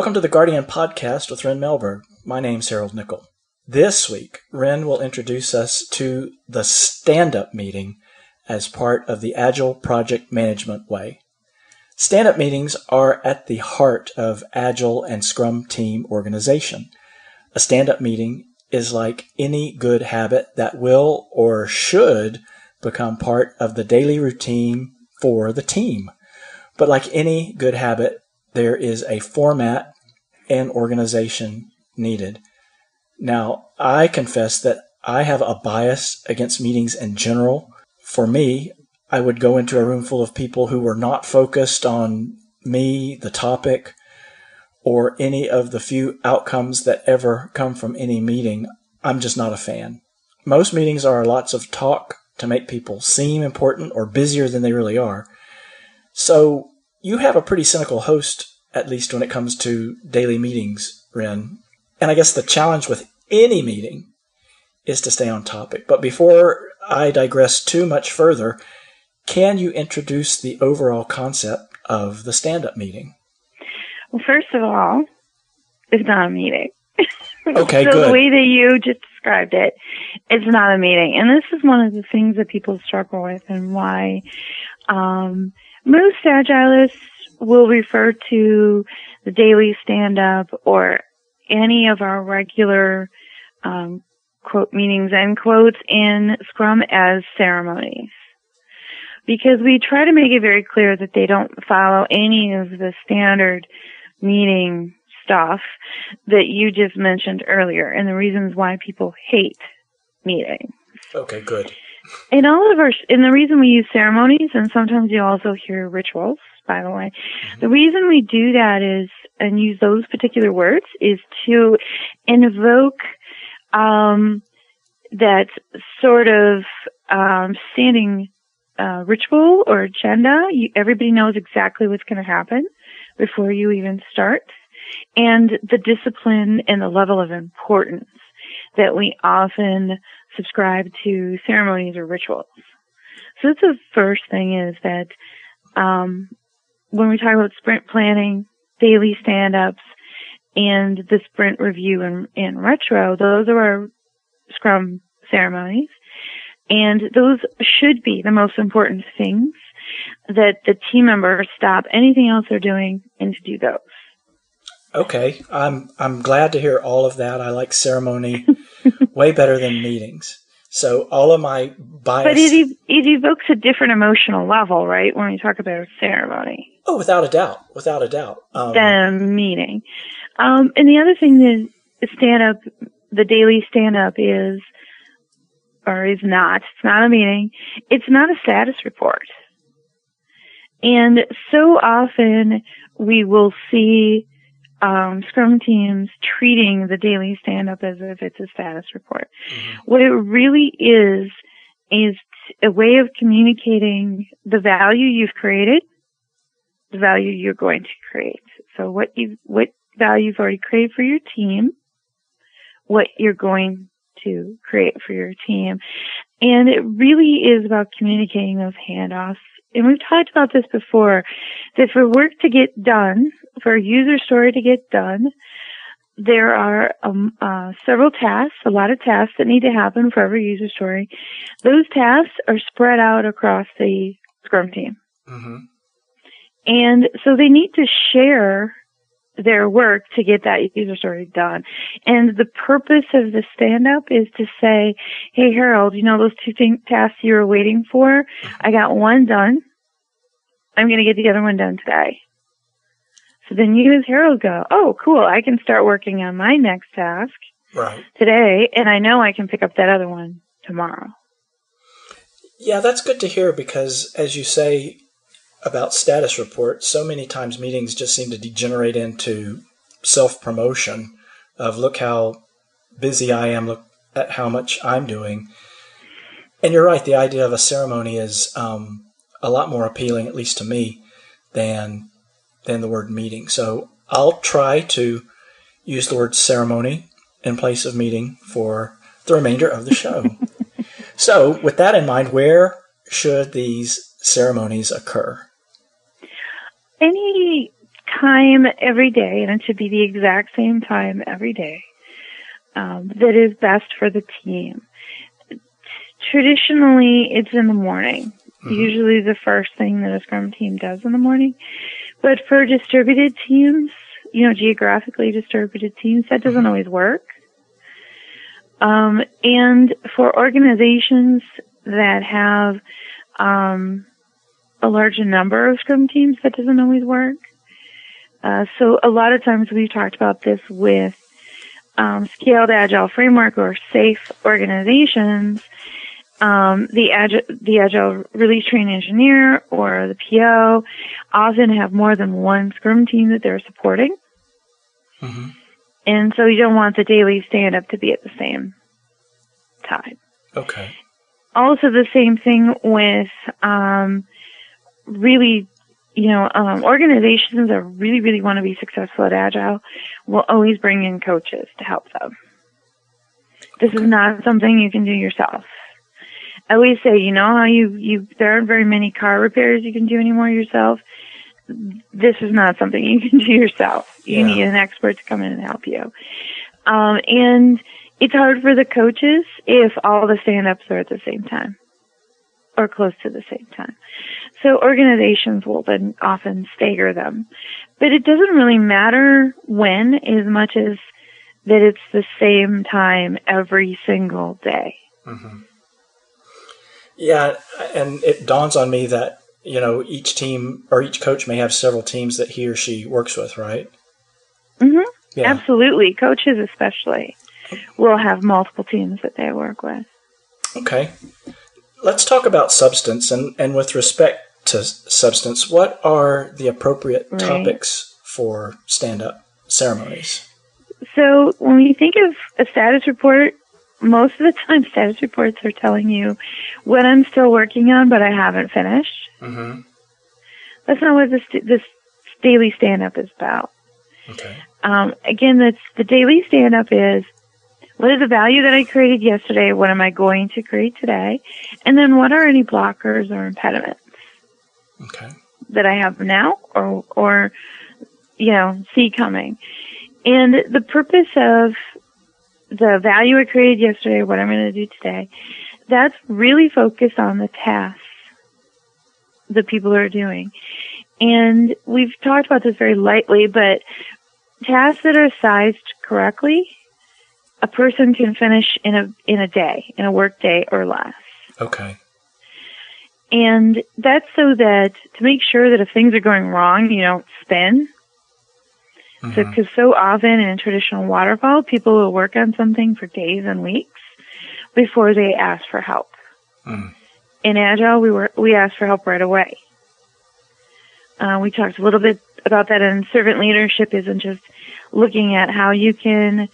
Welcome to the Guardian Podcast with Ryn Melberg. My name's Harold Nickel. This week, Ryn will introduce us to the stand up meeting as part of the Agile Project Management Way. Stand up meetings are at the heart of Agile and Scrum team organization. A stand up meeting is like any good habit that will or should become part of the daily routine for the team. But like any good habit, there is a format and organization needed. Now, I confess that I have a bias against meetings in general. For me, I would go into a room full of people who were not focused on me, the topic, or any of the few outcomes that ever come from any meeting. I'm just not a fan. Most meetings are lots of talk to make people seem important or busier than they really are. So you have a pretty cynical host, at least when it comes to daily meetings, Ryn. And I guess the challenge with any meeting is to stay on topic. But before I digress too much further, can you introduce the overall concept of the stand up meeting? Well, first of all, it's not a meeting. Okay, so good. the way that you just described it, it's not a meeting. And this is one of the things that people struggle with and why um, most agilists will refer to the daily stand up or any of our regular um, quote meetings and quotes in Scrum as ceremonies. Because we try to make it very clear that they don't follow any of the standard meeting stuff that you just mentioned earlier and the reasons why people hate meetings. Okay, good. In all of our, and the reason we use ceremonies, and sometimes you also hear rituals, by the way, the reason we do that is, and use those particular words, is to invoke um, that sort of um, standing uh, ritual or agenda. You, everybody knows exactly what's going to happen before you even start, and the discipline and the level of importance that we often subscribe to ceremonies or rituals. So that's the first thing is that um, when we talk about sprint planning, daily stand-ups, and the sprint review and, and retro, those are our Scrum ceremonies. And those should be the most important things that the team members stop anything else they're doing and to do those. Okay, I'm I'm glad to hear all of that. I like ceremony way better than meetings. So all of my bias. But it, ev- it evokes a different emotional level, right? When we talk about a ceremony oh, without a doubt, without a doubt. Um, than a meeting. Um, and the other thing that stand up, the daily stand up is, or is not, it's not a meeting. It's not a status report. And so often we will see um, Scrum teams treating the daily stand up as if it's a status report. What it really is, is a way of communicating the value you've created, the value you're going to create. So what you, what value you've already created for your team, what you're going to create for your team. And it really is about communicating those handoffs. And we've talked about this before, that for work to get done, for a user story to get done, there are um, uh, several tasks, a lot of tasks that need to happen for every user story. Those tasks are spread out across the Scrum team. hmm And so they need to share their work to get that user story done. And the purpose of the stand up is to say, Hey Harold, you know those two thing- tasks you were waiting for? I got one done. I'm going to get the other one done today. So then you as Harold go, Oh, cool. I can start working on my next task Right. today and I know I can pick up that other one tomorrow. Yeah, that's good to hear because, as you say about status reports, so many times meetings just seem to degenerate into self promotion of look how busy I am, look at how much I'm doing. And you're right, the idea of a ceremony is um, a lot more appealing, at least to me, than than the word meeting. So I'll try to use the word ceremony in place of meeting for the remainder of the show. so, with that in mind, where should these ceremonies occur? Any time every day, and it should be the exact same time every day um, that is best for the team. Traditionally, it's in the morning. Mm-hmm. Usually, the first thing that a Scrum team does in the morning. But for distributed teams, you know, geographically distributed teams, that doesn't mm-hmm. always work. Um, and for organizations that have um, a large number of Scrum teams, that doesn't always work. Uh, so a lot of times we've talked about this with um, scaled agile framework or SAFe organizations. Um, the agile, the agile release train engineer or the PO often have more than one Scrum team that they're supporting. Mm-hmm. And so you don't want the daily stand up to be at the same time. Okay. Also, the same thing with um, really, you know, um, organizations that really, really want to be successful at Agile will always bring in coaches to help them. This is not something you can do yourself. I always say, you know how you, you, there aren't very many car repairs you can do anymore yourself this is not something you can do yourself. You yeah. need an expert to come in and help you. Um, and it's hard for the coaches if all the stand-ups are at the same time or close to the same time. So organizations will then often stagger them. But it doesn't really matter when as much as that it's the same time every single day. Mm-hmm. Yeah, and it dawns on me that you know, each team or each coach may have several teams that he or she works with, right? Mm-hmm. Yeah. Absolutely. Coaches, especially, will have multiple teams that they work with. Okay. Let's talk about substance. And, and with respect to substance, what are the appropriate right. topics for stand up ceremonies? So, when you think of a status report, most of the time status reports are telling you what I'm still working on, but I haven't finished. Mm-hmm. That's not what this this daily stand up is about. Okay. Um, again, that's the daily stand up is what is the value that I created yesterday? What am I going to create today? And then what are any blockers or impediments? Okay. That I have now or or you know see coming. And the purpose of the value I created yesterday, what I'm going to do today, that's really focused on the tasks the people are doing. And we've talked about this very lightly, but tasks that are sized correctly, a person can finish in a in a day, in a work day or less. Okay. And that's so that to make sure that if things are going wrong, you don't spin. Mm-hmm. So, because so often in a traditional waterfall, people will work on something for days and weeks before they ask for help. Mm in Agile, we were we asked for help right away. Uh, we talked a little bit about that, and servant leadership isn't just looking at how you can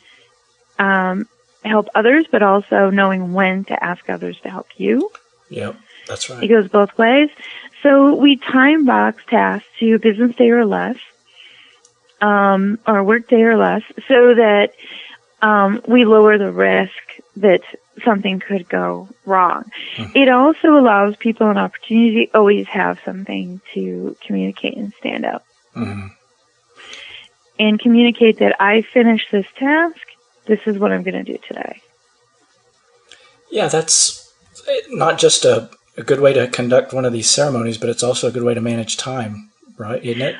um, help others, but also knowing when to ask others to help you. Yep, that's right. It goes both ways. So we time box tasks to business day or less, um, or work day or less, so that um, we lower the risk that something could go wrong. Mm-hmm. It also allows people an opportunity to always have something to communicate and stand up. Mm-hmm. And communicate that I finished this task. This is what I'm going to do today. Yeah, that's not just a, a good way to conduct one of these ceremonies, but it's also a good way to manage time, right? Isn't it?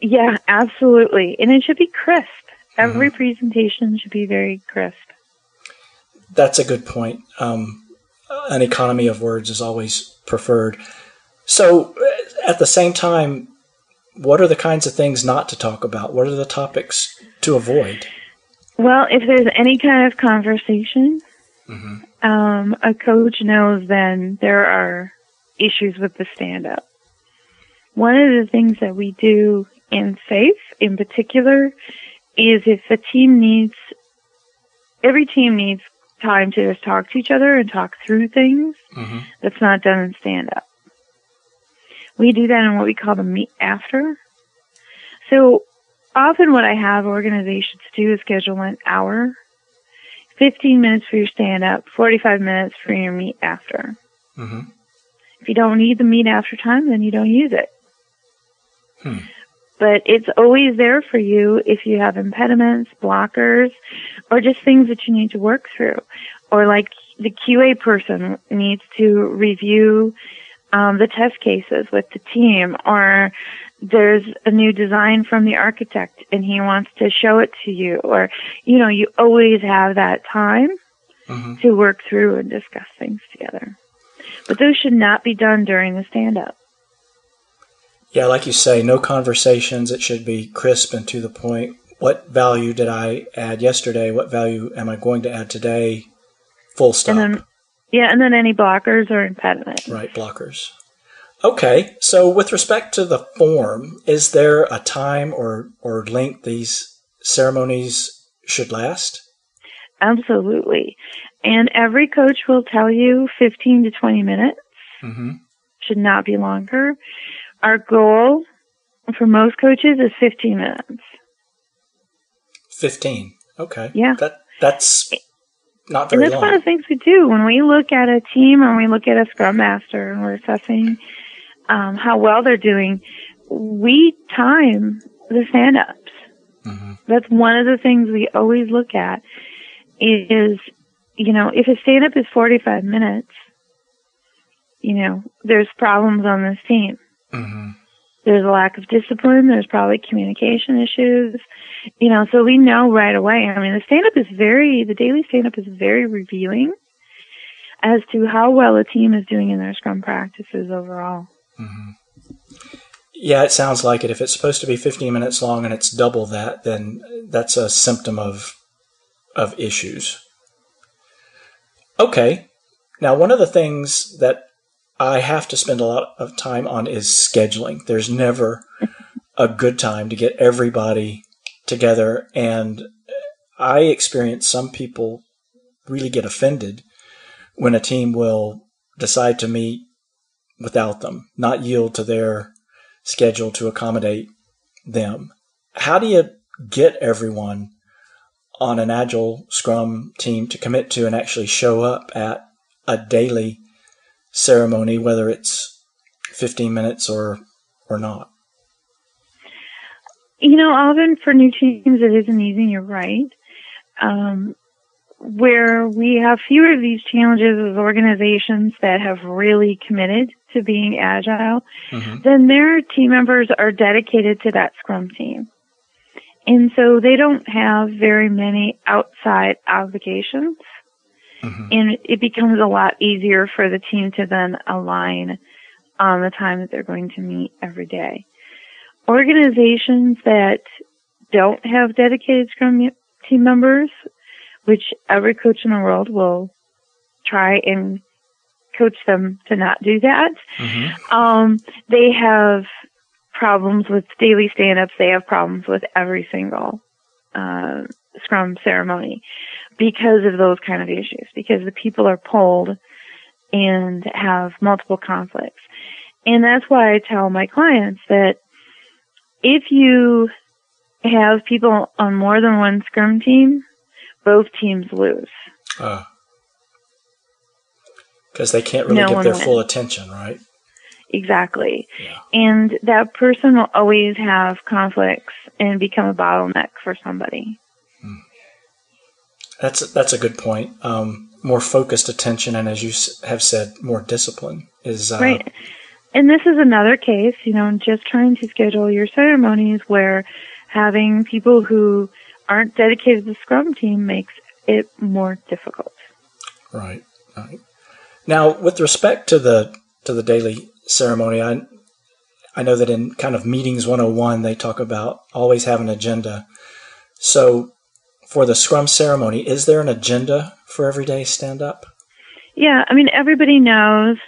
Yeah, absolutely. And it should be crisp. Every mm-hmm. presentation should be very crisp that's a good point. Um, an economy of words is always preferred. So, uh, at the same time, what are the kinds of things not to talk about? What are the topics to avoid? Well, if there's any kind of conversation, mm-hmm. um, a coach knows then there are issues with the stand up. One of the things that we do in SAFE in particular is if a team needs, every team needs time to just talk to each other and talk through things mm-hmm. that's not done in stand up. We do that in what we call the meet after. So often what I have organizations do is schedule an hour, 15 minutes for your stand up, 45 minutes for your meet after. Mm-hmm. If you don't need the meet after time, then you don't use it. Hmm. but it's always there for you if you have impediments, blockers, or just things that you need to work through. Or like the QA person needs to review um, the test cases with the team, or there's a new design from the architect and he wants to show it to you, or you know, you always have that time mm-hmm. to work through and discuss things together. But those should not be done during the stand up. Yeah, like you say, no conversations. It should be crisp and to the point. What value did I add yesterday? What value am I going to add today? Full stop. And then, yeah, and then any blockers or impediments. Right, blockers. Okay, so with respect to the form, is there a time or, or length these ceremonies should last? Absolutely. And every coach will tell you 15 to 20 minutes. Mm-hmm. Should not be longer. Our goal for most coaches is 15 minutes. 15. Okay. Yeah. That that's not very And that's long. one of the things we do when we look at a team and we look at a scrum master and we're assessing um, how well they're doing. We time the stand ups. Mm-hmm. That's one of the things we always look at is, you know, if a stand up is 45 minutes, you know, there's problems on this team. Mm-hmm. There's a lack of discipline. There's probably communication issues. You know, so we know right away. I mean, the stand up is very, the daily stand up is very revealing as to how well a team is doing in their scrum practices overall. Mm-hmm. Yeah, it sounds like it. If it's supposed to be 15 minutes long and it's double that, then that's a symptom of of issues. Okay. Now, one of the things that I have to spend a lot of time on is scheduling. There's never a good time to get everybody together. And I experience some people really get offended when a team will decide to meet without them, not yield to their schedule to accommodate them. How do you get everyone on an agile scrum team to commit to and actually show up at a daily ceremony, whether it's 15 minutes or, or not? You know, often for new teams, it isn't easy. You're right. Um, where we have fewer of these challenges as organizations that have really committed to being agile, mm-hmm. then their team members are dedicated to that Scrum team. And so they don't have very many outside obligations. Mm-hmm. And it becomes a lot easier for the team to then align on the time that they're going to meet every day. Organizations that don't have dedicated Scrum team members, which every coach in the world will try and coach them to not do that. Mm-hmm. Um, they have problems with daily stand-ups. They have problems with every single uh, Scrum ceremony because of those kind of issues. Because the people are pulled and have multiple conflicts, and that's why I tell my clients that if you have people on more than one Scrum team, both teams lose. Uh because they can't really no give their wins. full attention, right? Exactly. Yeah. And that person will always have conflicts and become a bottleneck for somebody. Hmm. That's that's a good point. Um, more focused attention, and as you have said, more discipline is uh, right. And this is another case, you know, just trying to schedule your ceremonies where having people who aren't dedicated to the Scrum team makes it more difficult. Right. Right. Now, with respect to the to the daily ceremony, I I know that in kind of meetings 101 they talk about always have an agenda. So, for the Scrum ceremony, is there an agenda for everyday stand up? Yeah, I mean everybody knows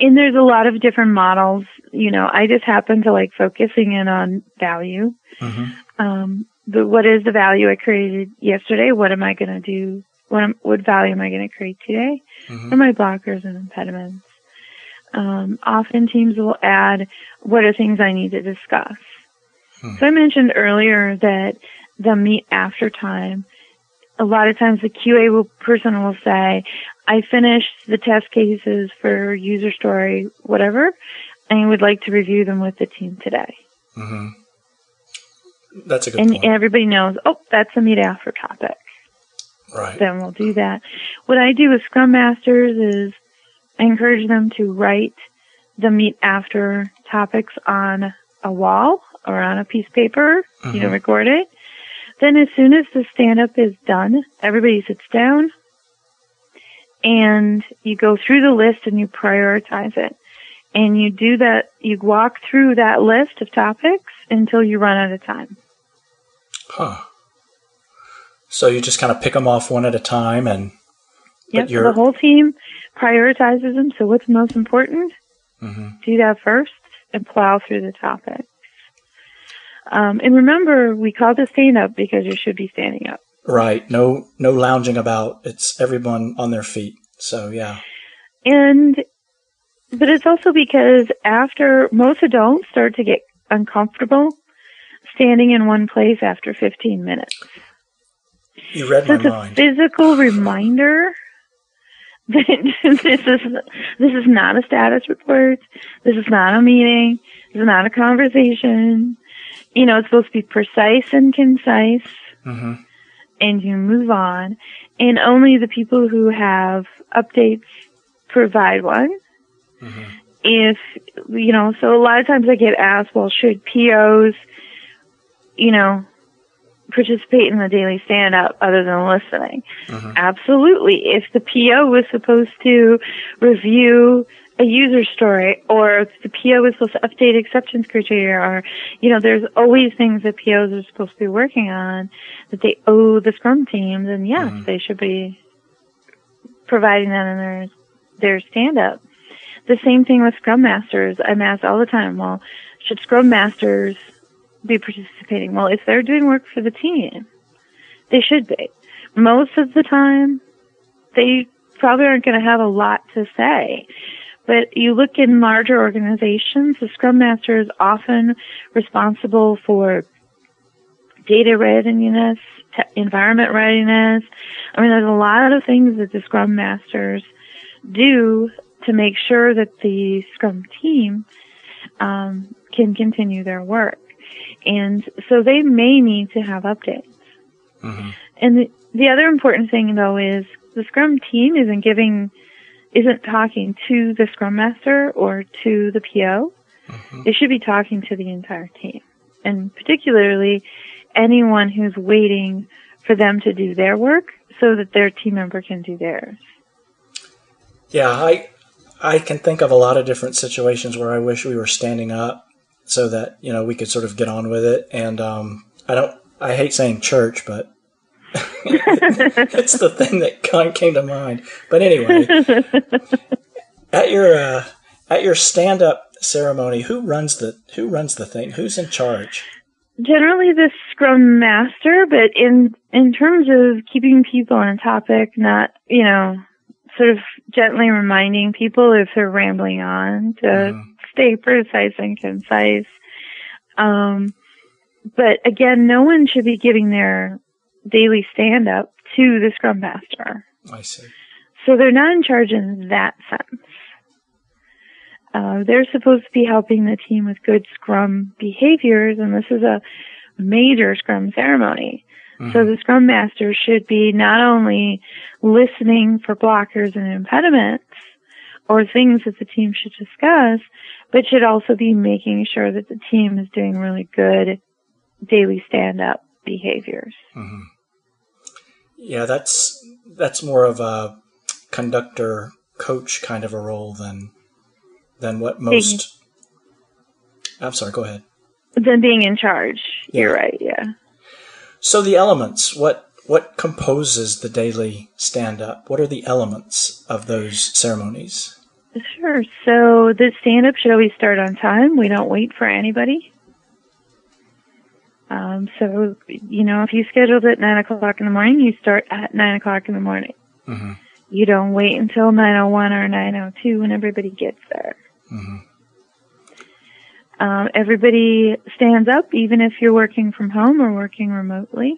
and there's a lot of different models. You know, I just happen to like focusing in on value. Mm-hmm. Um, but what is the value I created yesterday? What am I going to do what, what value am I going to create today? Mm-hmm. Are my blockers and impediments? Um, often teams will add, what are things I need to discuss? Hmm. So I mentioned earlier that the meet after time, a lot of times the QA will, person will say, I finished the test cases for user story, whatever, and would like to review them with the team today. Mm-hmm. That's a good and point. everybody knows, oh, that's a meet after topic. Right. Then we'll do that. What I do with Scrum Masters is I encourage them to write the meet after topics on a wall or on a piece of paper, you know, Mhm. record it. Then as soon as the stand up is done, everybody sits down and you go through the list and you prioritize it. And you do that, you walk through that list of topics until you run out of time. Huh. So you just kind of pick them off one at a time, and Yep, so the whole team prioritizes them. So what's most important? Mhm. Do that first and plow through the topics. Um, and remember, we call this stand up because you should be standing up. right, no, no lounging about. It's everyone on their feet. So yeah. And, but it's also because after most adults start to get uncomfortable standing in one place after 15 minutes. You read my it's a physical reminder that this is this is not a status report. This is not a meeting. This is not a conversation. You know, it's supposed to be precise and concise, hmm and you move on. And only the people who have updates provide one. hmm If you know, so a lot of times I get asked, well, should POs, you know, participate in the daily stand up other than listening? hmm Absolutely. If the PO was supposed to review a user story or if the PO was supposed to update acceptance criteria or, you know, there's always things that POs are supposed to be working on that they owe the Scrum team, then yes, Mhm. they should be providing that in their, their stand up. The same thing with Scrum Masters. I'm asked all the time, well, should Scrum Masters be participating? Well, if they're doing work for the team, they should be most of the time, they probably aren't going to have a lot to say. But you look in larger organizations, the Scrum Master is often responsible for data readiness, environment readiness. I mean, there's a lot of things that the Scrum Masters do to make sure that the Scrum team um, can continue their work. And so they may need to have updates. hmm And the, the other important thing though is the Scrum team isn't giving, isn't talking to the Scrum Master or to the PO. hmm They should be talking to the entire team. And particularly anyone who's waiting for them to do their work so that their team member can do theirs. Yeah, I I can think of a lot of different situations where I wish we were standing up so that you know we could sort of get on with it. And um, I don't. I hate saying church, but it's the thing that kind of came to mind. But anyway, at your uh, at your stand up ceremony, who runs the who runs the thing? Who's in charge? Generally the Scrum Master, but in, in terms of keeping people on topic, not, you know, sort of gently reminding people if they're rambling on to Mhm. Stay precise and concise. Um, but again, no one should be giving their daily stand up to the Scrum Master. I see. So they're not in charge in that sense. Uh, they're supposed to be helping the team with good Scrum behaviors, and this is a major Scrum ceremony. So Mhm. the Scrum Master should be not only listening for blockers and impediments or things that the team should discuss, but should also be making sure that the team is doing really good daily stand-up behaviors. Mhm. Yeah, that's that's more of a conductor coach kind of a role than than what most. I'm sorry. Go ahead. Than being in charge, you're Yeah. right, yeah. So the elements. What what composes the daily stand up? What are the elements of those ceremonies? Sure. So the stand up should always start on time. We don't wait for anybody. Um, so, you know, if you scheduled it at 9 o'clock in the morning, you start at 9 o'clock in the morning. hmm You don't wait until 9.01 or 9.02 when everybody gets there. hmm Um, everybody stands up, even if you're working from home or working remotely.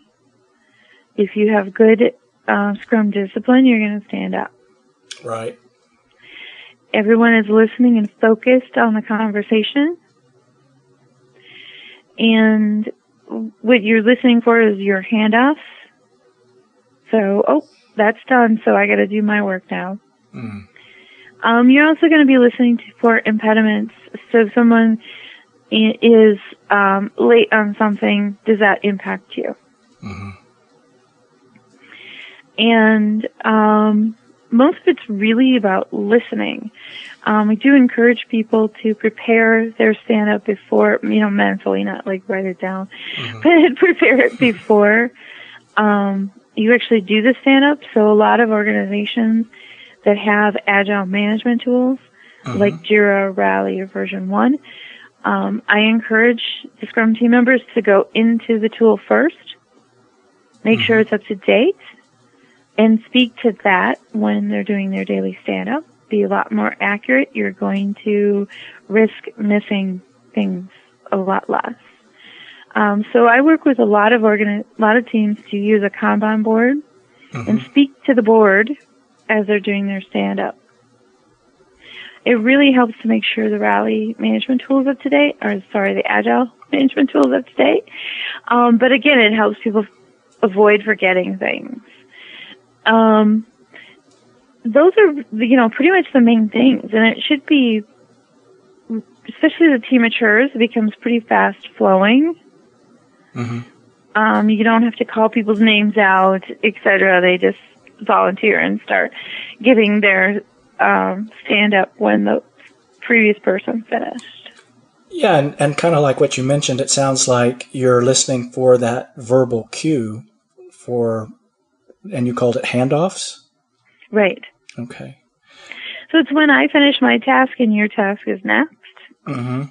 If you have good uh, Scrum discipline, you're going to stand up. Right. Everyone is listening and focused on the conversation. and what you're listening for is your handoffs. So, oh, that's done. So I got to do my work now. Mm. Um, you're also going to be listening to, for impediments. So if someone is um, late on something, does that impact you? Mm-hmm. And um, most of it's really about listening. Um, we do encourage people to prepare their stand up before, you know, mentally, not like write it down, mm-hmm. but prepare it before um, you actually do the stand up. So a lot of organizations that have agile management tools mm-hmm. like Jira, Rally, or VersionOne, um, I encourage the Scrum team members to go into the tool first, make mm-hmm. sure it's up to date, and speak to that when they're doing their daily stand up. Be a lot more accurate. You're going to risk missing things a lot less. Um, so I work with a lot of organi- a lot of teams to use a Kanban board mm-hmm. and speak to the board as they're doing their stand up. It really helps to make sure the Rally management tool is up to date, or sorry, the agile management tools is up to date. Um, but again, it helps people avoid forgetting things. Um, those are, you know, pretty much the main things, and it should be, especially as the team matures, it becomes pretty fast flowing. Mm-hmm. Um, you don't have to call people's names out, etc. They just volunteer and start giving their um, stand up when the previous person finished. Yeah, and, and kind of like what you mentioned, it sounds like you're listening for that verbal cue for, and you called it handoffs? Right. Okay. So it's when I finish my task and your task is next. Mm-hmm.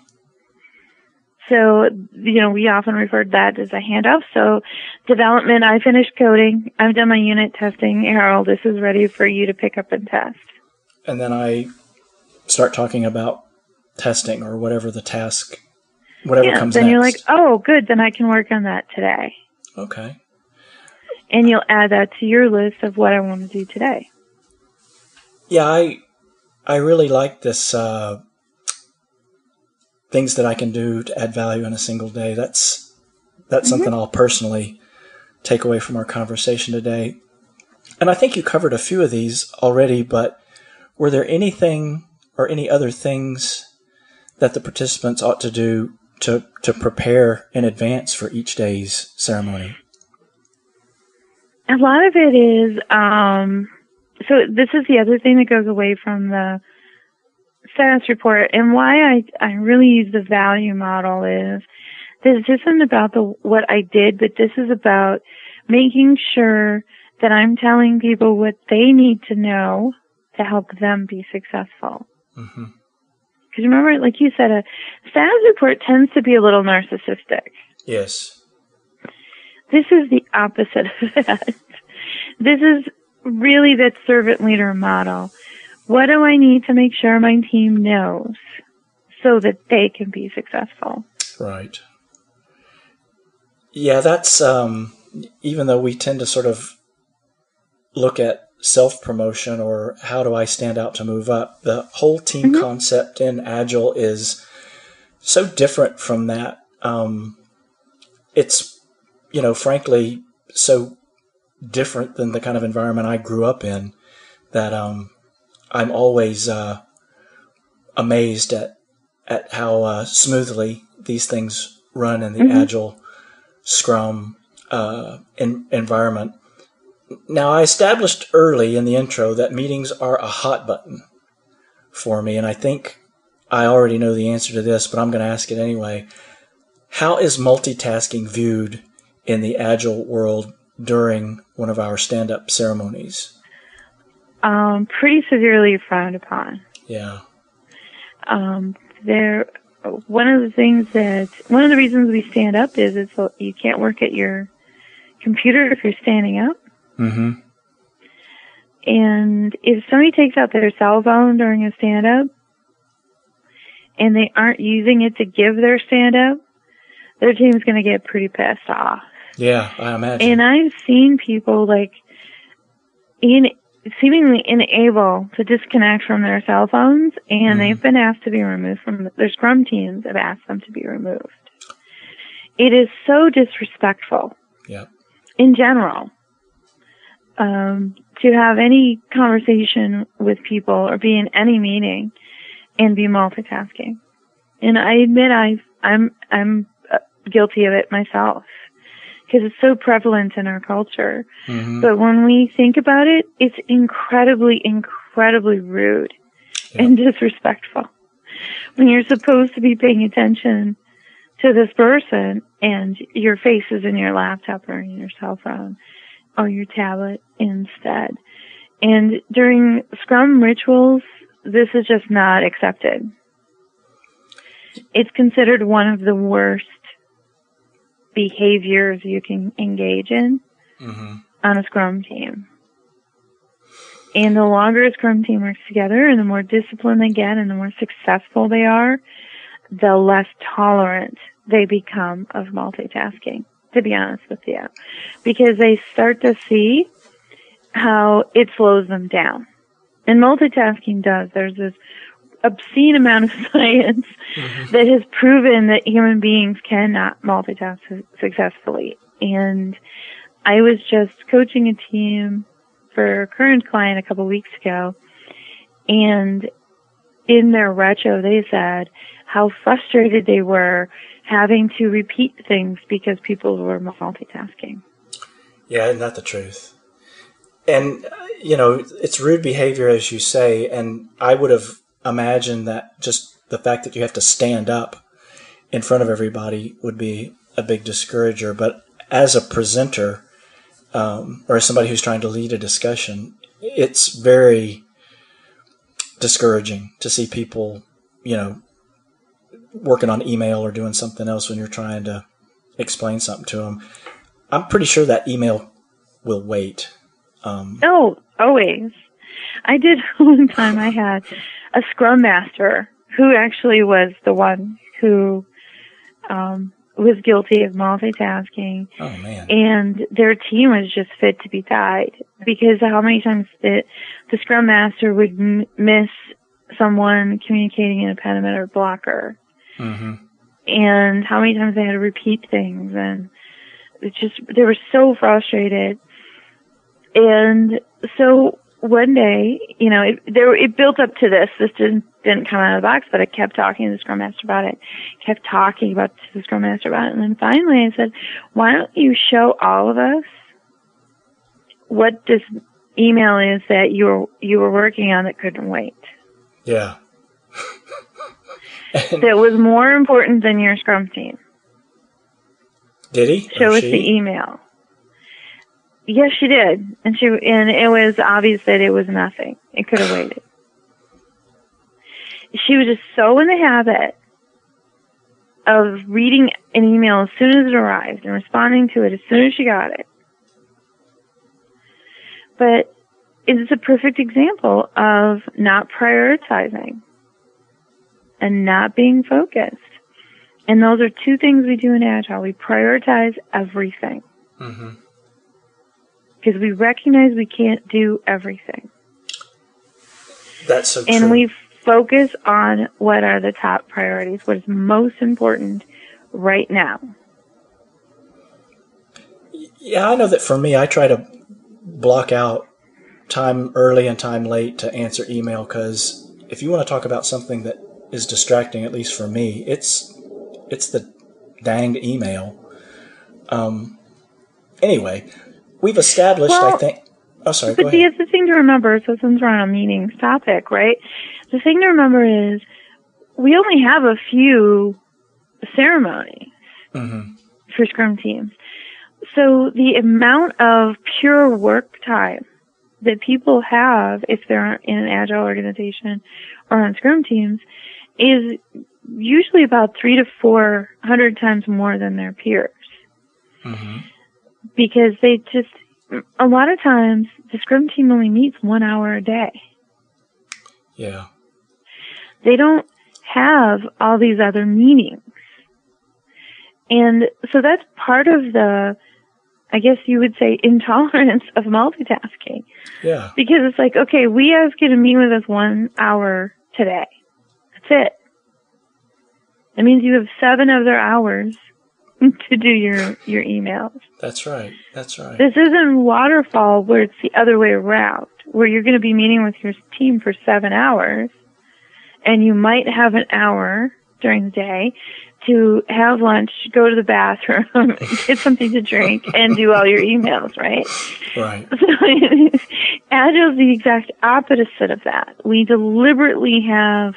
So, you know, we often refer to that as a handoff. So development, I finished coding. I've done my unit testing. Harold, this is ready for you to pick up and test. And then I start talking about testing or whatever the task, whatever yeah, comes then next. you're like, oh, good. Then I can work on that today. Okay. And you'll add that to your list of what I want to do today. Yeah, I, I really like this, uh, things that I can do to add value in a single day. That's that's mm-hmm. something I'll personally take away from our conversation today. And I think you covered a few of these already, but were there anything or any other things that the participants ought to do to, to prepare in advance for each day's ceremony? A lot of it is, um, so this is the other thing that goes away from the status report and why I, I really use the value model is this isn't about the what I did, but this is about making sure that I'm telling people what they need to know to help them be successful. Because mm-hmm. remember, like you said, a status report tends to be a little narcissistic. Yes. This is the opposite of that. this is really that servant leader model what do I need to make sure my team knows so that they can be successful? Right. Yeah, that's um, even though we tend to sort of look at self promotion or how do I stand out to move up, the whole team mm-hmm. concept in Agile is so different from that. Um, it's, you know, frankly, so different than the kind of environment I grew up in that um, I'm always uh, amazed at at how uh, smoothly these things run in the mm-hmm. agile Scrum uh, in, environment. Now, I established early in the intro that meetings are a hot button for me, and I think I already know the answer to this, but I'm going to ask it anyway. How is multitasking viewed in the agile world during one of our stand up ceremonies? um, pretty severely frowned upon. Yeah. Um, there, one of the things that one of the reasons we stand up is it's you can't work at your computer if you're standing up. Mm-hmm. And if somebody takes out their cell phone during a stand up and they aren't using it to give their stand up, their team's going to get pretty pissed off. Yeah, I imagine. And I've seen people like in seemingly unable to disconnect from their cell phones, and mm. they've been asked to be removed from their Scrum teams have asked them to be removed. it is so disrespectful Yeah. in general um, to have any conversation with people or be in any meeting and be multitasking. And I admit I I'm I'm uh, guilty of it myself because it's so prevalent in our culture. hmm But when we think about it, it's incredibly, incredibly rude Yeah. and disrespectful. When you're supposed to be paying attention to this person and your face is in your laptop or in your cell phone or your tablet instead. And during Scrum rituals, this is just not accepted. It's considered one of the worst behaviors you can engage in hmm on a scrum team. And the longer a scrum team works together and the more disciplined they get and the more successful they are, the less tolerant they become of multitasking, to be honest with you. Because they start to see how it slows them down. And multitasking does. There's this obscene amount of science mm-hmm. that has proven that human beings cannot multitask successfully. And I was just coaching a team for a current client a couple weeks ago, and in their retro, they said how frustrated they were having to repeat things because people were multitasking. Yeah, isn't that the truth? And, you know, it's rude behavior, as you say, and I would have imagined that just the fact that you have to stand up in front of everybody would be a big discourager. But as a presenter, um, or as somebody who's trying to lead a discussion, it's very discouraging to see people, you know, working on email or doing something else when you're trying to explain something to them. I'm pretty sure that email will wait. Um, Oh, always. I did one time I had a scrum master who actually was the one who um, was guilty of multitasking. Oh man, and their team was just fit to be tied because how many times the, the scrum master would m- miss someone communicating an impediment or blocker. Hmm and how many times they had to repeat things and it just they were so frustrated. And so one day you know it there it built up to this this didn't didn't come out of the box but i kept talking to the scrum master about it kept talking about to the scrum master about it and then finally i said why don't you show all of us what this email is that you were you were working on that couldn't wait yeah. That was more important than your scrum team did he? show us she? the email. Yes, she did, and she and it was obvious that it was nothing. It could have waited. She was just so in the habit of reading an email as soon as it arrived and responding to it as soon as she got it. But it's a perfect example of not prioritizing and not being focused. And those are two things we do in Agile. We prioritize everything hmm because we recognize we can't do everything. That's so And true. we focus on what are the top priorities, what is most important right now. Yeah, I know that for me, I try to block out time early and time late to answer email because if you want to talk about something that is distracting, at least for me, it's it's the danged email. Um. Anyway, we've established, I think. Oh, sorry. Go But the other thing to remember, so since we're on a meetings topic, right? The thing to remember is we only have a few ceremonies hmm for Scrum teams. So the amount of pure work time that people have if they're in an agile organization or on Scrum teams is usually about three to four hundred times more than their peers hmm because they just a lot of times the Scrum team only meets one hour a day. Yeah. They don't have all these other meetings. And so that's part of the, I guess you would say, intolerance of multitasking. Yeah. Because it's like, okay, we ask you to meet with us one hour today. That's it. That means you have seven other hours to do your your emails. That's right. That's right. This isn't waterfall where it's the other way around, where you're going to be meeting with your team for seven hours, and you might have an hour during the day to have lunch, go to the bathroom, get something to drink, and do all your emails, right? Right. So Agile is the exact opposite of that. We deliberately have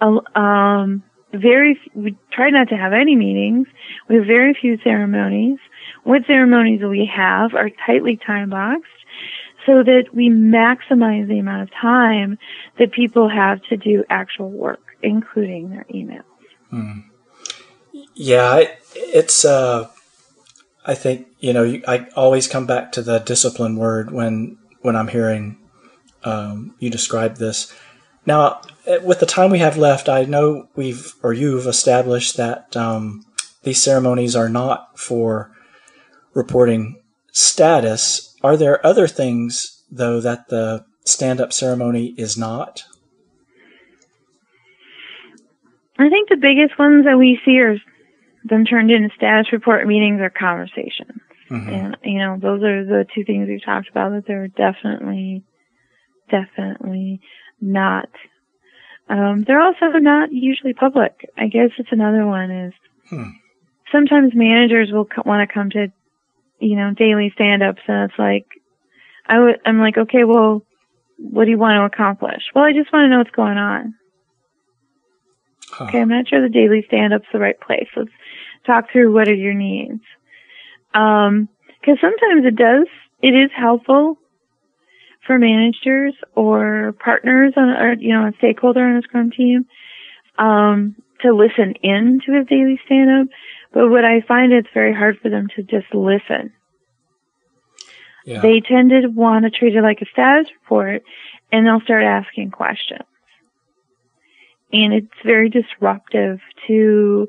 a, um, very, we try not to have any meetings. We have very few ceremonies. What ceremonies we have are tightly time boxed so that we maximize the amount of time that people have to do actual work, including their emails. Hmm. Yeah, it, it's. Uh, I think you know. I always come back to the discipline word when when I'm hearing um, you describe this. Now, eh, with the time we have left, I know we've or you've established that um, these ceremonies are not for reporting status. Are there other things though that the stand-up ceremony is not? I think the biggest ones that we see are them turned into status report meetings or conversations. Mm-hmm. And, you know, those are the two things we've talked about that they're definitely, definitely not. Um, they're also not usually public. I guess it's another one is hmm. sometimes managers will co- want to come to, you know, daily stand-ups and it's like, I would, I'm like, okay, well, what do you want to accomplish? Well, I just want to know what's going on. Huh. Okay, I'm not sure the daily stand-up's the right place. Let's talk through what are your needs. Um, cause sometimes it does, it is helpful for managers or partners on, or, you know, a stakeholder on a scrum team, um, to listen in to a daily stand-up. But what I find it's very hard for them to just listen. Yeah. They tend to want to treat it like a status report and they'll start asking questions. And it's very disruptive to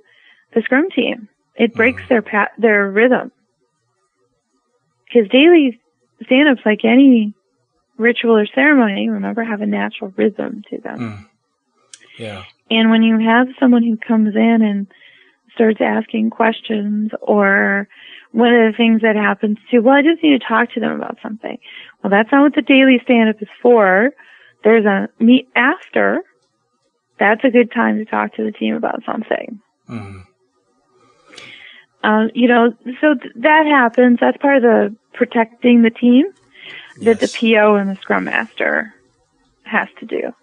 the scrum team. It breaks mm. their pat, their rhythm. Because daily stand-ups, like any ritual or ceremony, remember, have a natural rhythm to them. Mm. Yeah. And when you have someone who comes in and starts asking questions or one of the things that happens too, well, I just need to talk to them about something. Well, that's not what the daily stand-up is for. There's a meet after. That's a good time to talk to the team about something. Mm. Um, you know, so th- that happens. That's part of the protecting the team that the PO and the Scrum Master has to do.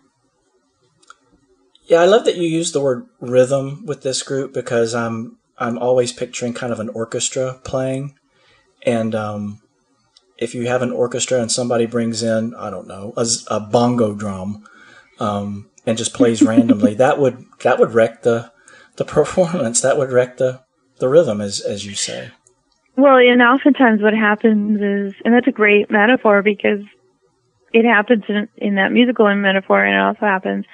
Yeah, I love that you use the word rhythm with this group because I'm I'm always picturing kind of an orchestra playing, and um, if you have an orchestra and somebody brings in I don't know a, a bongo drum um, and just plays randomly, that would that would wreck the the performance. That would wreck the the rhythm, as as you say. Well, and oftentimes what happens is, and that's a great metaphor because it happens in, in that musical and metaphor, and it also happens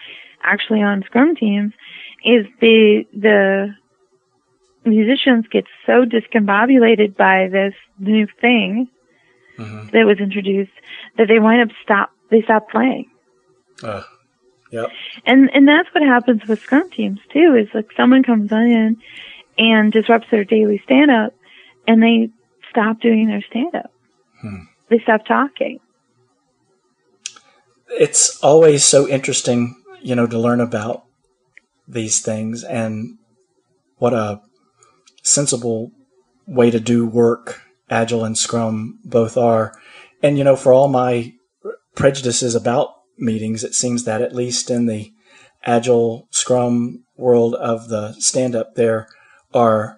actually on scrum teams, is the the musicians get so discombobulated by this new thing mm-hmm. that was introduced that they wind up stop they stop playing. Uh, yep. And and that's what happens with scrum teams too. Is like someone comes in and disrupts their daily stand up and they stop doing their stand up. Hmm. They stop talking. It's always so interesting, you know, to learn about these things and what a sensible way to do work Agile and Scrum both are. And, you know, for all my prejudices about meetings, it seems that at least in the Agile Scrum world of the stand up, there are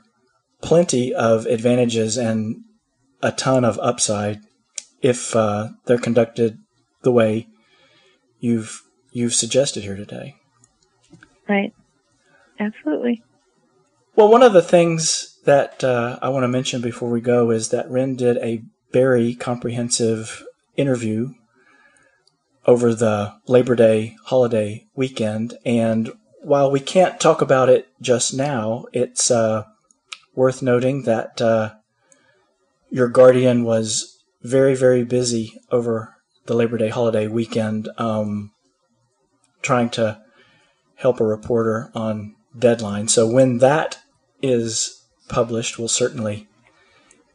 plenty of advantages and a ton of upside if uh, they're conducted the way you've you've suggested here today. Right. Absolutely. Well, one of the things that uh, I want to mention before we go is that Ryn did a very comprehensive interview over the Labor Day holiday weekend, and while we can't talk about it just now, it's uh, worth noting that uh, your guardian was very, very busy over the Labor Day holiday weekend um, trying to help a reporter on deadline. So when that is published, we'll certainly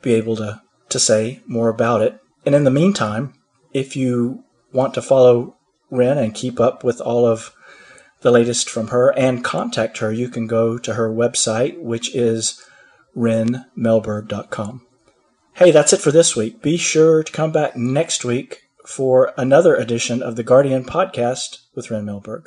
be able to, to say more about it. And in the meantime, if you want to follow Ryn and keep up with all of the latest from her and contact her, you can go to her website, which is rynmelberg.com. Hey, that's it for this week. Be sure to come back next week for another edition of the Guardian podcast with Ryn Melberg.